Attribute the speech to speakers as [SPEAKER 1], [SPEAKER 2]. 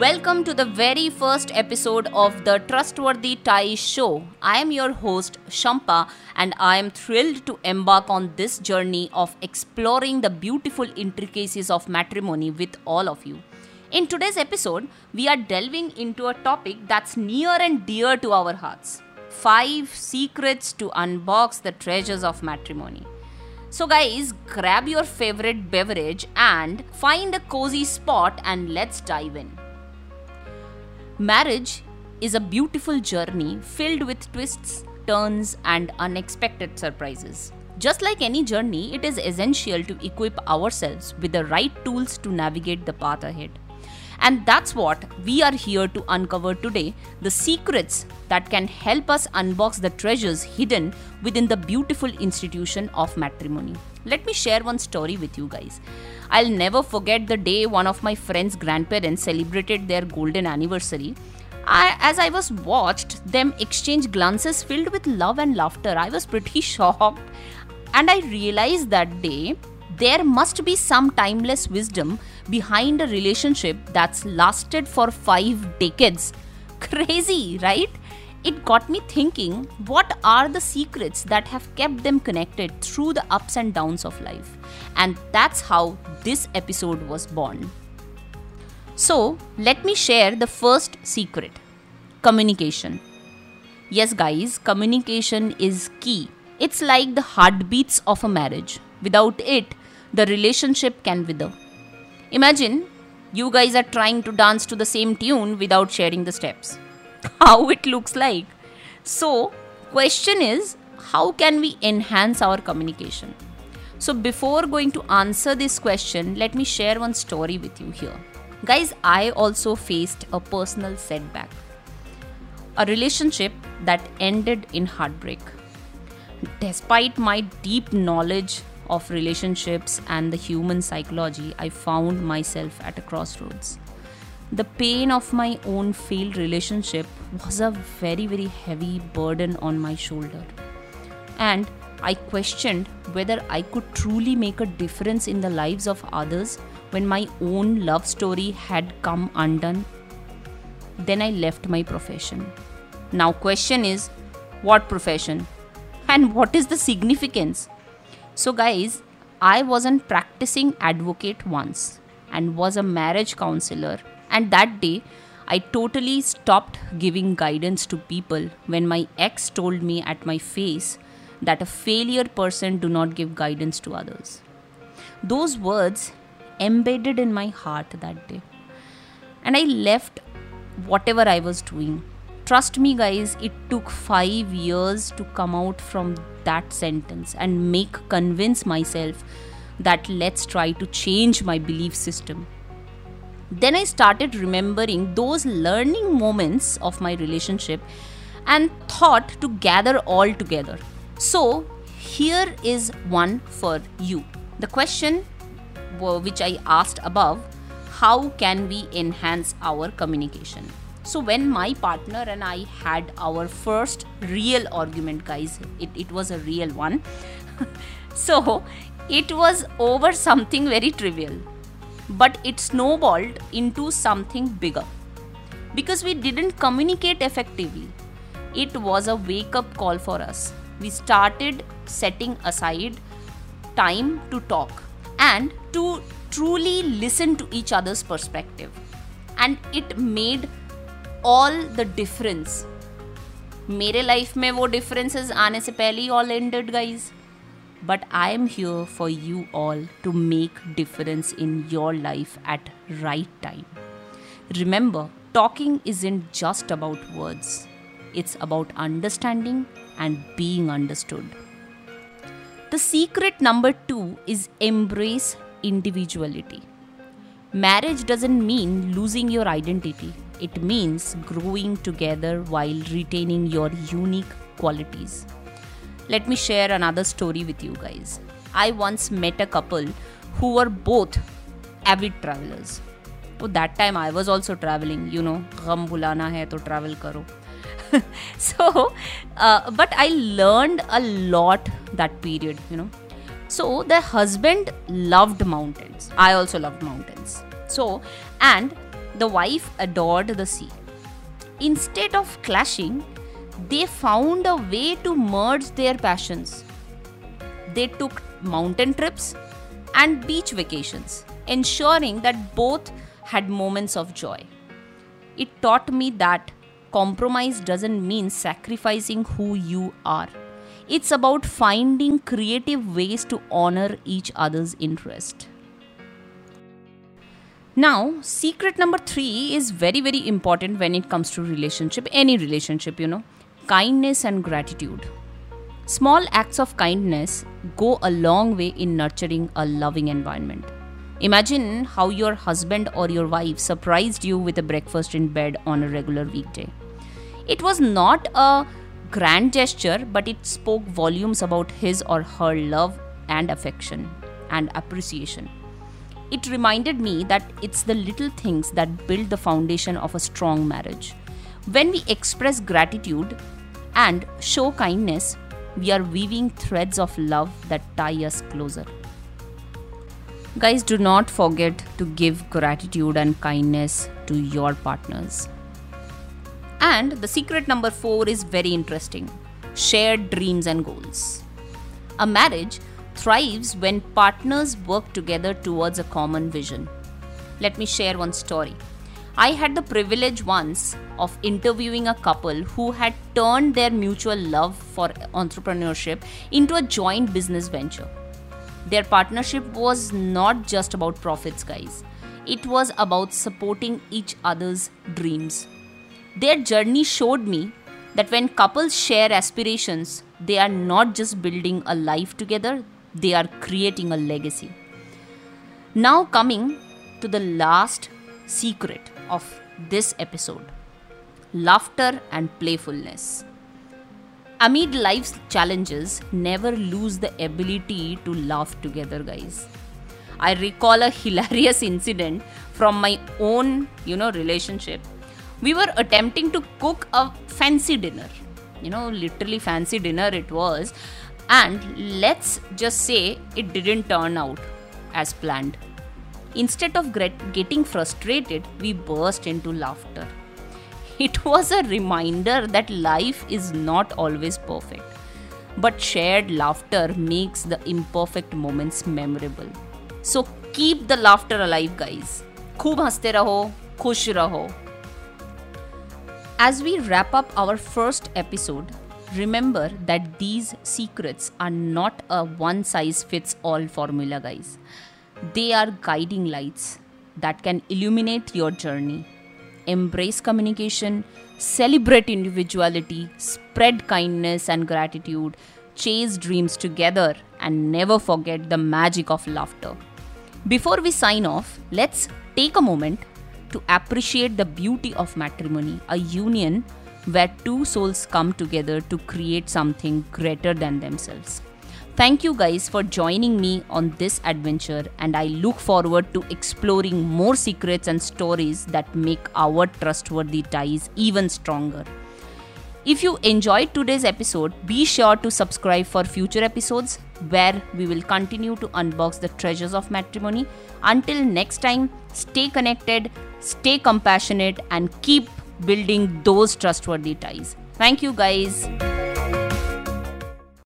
[SPEAKER 1] Welcome to the very first episode of the Trustworthy Ties Show. I am your host, Shampa, and I am thrilled to embark on this journey of exploring the beautiful intricacies of matrimony with all of you. In today's episode, we are delving into a topic that's near and dear to our hearts five secrets to unbox the treasures of matrimony. So, guys, grab your favorite beverage and find a cozy spot and let's dive in. Marriage is a beautiful journey filled with twists, turns, and unexpected surprises. Just like any journey, it is essential to equip ourselves with the right tools to navigate the path ahead. And that's what we are here to uncover today the secrets that can help us unbox the treasures hidden within the beautiful institution of matrimony. Let me share one story with you guys. I'll never forget the day one of my friend's grandparents celebrated their golden anniversary. I, as I was watched them exchange glances filled with love and laughter, I was pretty shocked. And I realized that day there must be some timeless wisdom behind a relationship that's lasted for five decades. Crazy, right? It got me thinking what are the secrets that have kept them connected through the ups and downs of life? And that's how this episode was born. So, let me share the first secret communication. Yes, guys, communication is key. It's like the heartbeats of a marriage. Without it, the relationship can wither. Imagine you guys are trying to dance to the same tune without sharing the steps. How it looks like. So, question is how can we enhance our communication? So, before going to answer this question, let me share one story with you here. Guys, I also faced a personal setback. A relationship that ended in heartbreak. Despite my deep knowledge of relationships and the human psychology, I found myself at a crossroads. The pain of my own failed relationship was a very, very heavy burden on my shoulder. And I questioned whether I could truly make a difference in the lives of others when my own love story had come undone. Then I left my profession. Now, question is what profession? And what is the significance? So, guys, I wasn't practicing advocate once and was a marriage counselor. And that day, I totally stopped giving guidance to people when my ex told me at my face that a failure person do not give guidance to others. Those words embedded in my heart that day. And I left whatever I was doing. Trust me, guys, it took five years to come out from that sentence and make convince myself that let's try to change my belief system. Then I started remembering those learning moments of my relationship and thought to gather all together. So, here is one for you. The question which I asked above how can we enhance our communication? So, when my partner and I had our first real argument, guys, it, it was a real one. so, it was over something very trivial, but it snowballed into something bigger because we didn't communicate effectively. It was a wake up call for us. We started setting aside time to talk and to truly listen to each other's perspective. And it made all the difference मेरे life में वो differences आने से पहले ही all ended guys but I am here for you all to make difference in your life at right time. Remember, talking isn't just about words. It's about understanding and being understood. The secret number 2 is embrace individuality. Marriage doesn't mean losing your identity. It means growing together while retaining your unique qualities. Let me share another story with you guys. I once met a couple who were both avid travelers. So that time I was also traveling, you know, gham bulana hai to travel karo. so, uh, but I learned a lot that period, you know. So the husband loved mountains. I also loved mountains. So, and The wife adored the sea. Instead of clashing, they found a way to merge their passions. They took mountain trips and beach vacations, ensuring that both had moments of joy. It taught me that compromise doesn't mean sacrificing who you are. It's about finding creative ways to honor each other's interest. Now, secret number 3 is very very important when it comes to relationship, any relationship, you know. Kindness and gratitude. Small acts of kindness go a long way in nurturing a loving environment. Imagine how your husband or your wife surprised you with a breakfast in bed on a regular weekday. It was not a grand gesture, but it spoke volumes about his or her love and affection and appreciation. It reminded me that it's the little things that build the foundation of a strong marriage. When we express gratitude and show kindness, we are weaving threads of love that tie us closer. Guys, do not forget to give gratitude and kindness to your partners. And the secret number four is very interesting shared dreams and goals. A marriage thrives when partners work together towards a common vision. Let me share one story. I had the privilege once of interviewing a couple who had turned their mutual love for entrepreneurship into a joint business venture. Their partnership was not just about profits, guys, it was about supporting each other's dreams. Their journey showed me that when couples share aspirations, they are not just building a life together, they are creating a legacy. Now, coming to the last secret of this episode laughter and playfulness. Amid life's challenges, never lose the ability to laugh together, guys. I recall a hilarious incident from my own, you know, relationship we were attempting to cook a fancy dinner. You know, literally fancy dinner it was. And let's just say it didn't turn out as planned. Instead of getting frustrated, we burst into laughter. It was a reminder that life is not always perfect, but shared laughter makes the imperfect moments memorable. So keep the laughter alive, guys. खूब हंसते रहो खुश रहो as we wrap up our first episode, remember that these secrets are not a one size fits all formula, guys. They are guiding lights that can illuminate your journey. Embrace communication, celebrate individuality, spread kindness and gratitude, chase dreams together, and never forget the magic of laughter. Before we sign off, let's take a moment to appreciate the beauty of matrimony, a union where two souls come together to create something greater than themselves. Thank you guys for joining me on this adventure, and I look forward to exploring more secrets and stories that make our trustworthy ties even stronger. If you enjoyed today's episode, be sure to subscribe for future episodes where we will continue to unbox the treasures of matrimony. Until next time, stay connected, stay compassionate, and keep building those trustworthy ties. Thank you, guys.